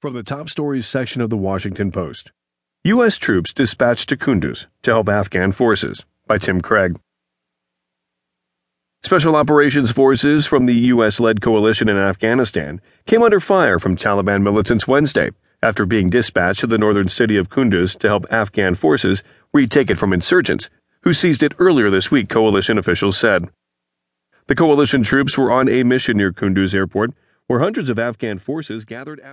From the top stories section of the Washington Post U.S. troops dispatched to Kunduz to help Afghan forces by Tim Craig. Special operations forces from the U.S. led coalition in Afghanistan came under fire from Taliban militants Wednesday after being dispatched to the northern city of Kunduz to help Afghan forces retake it from insurgents who seized it earlier this week, coalition officials said. The coalition troops were on a mission near Kunduz airport where hundreds of Afghan forces gathered after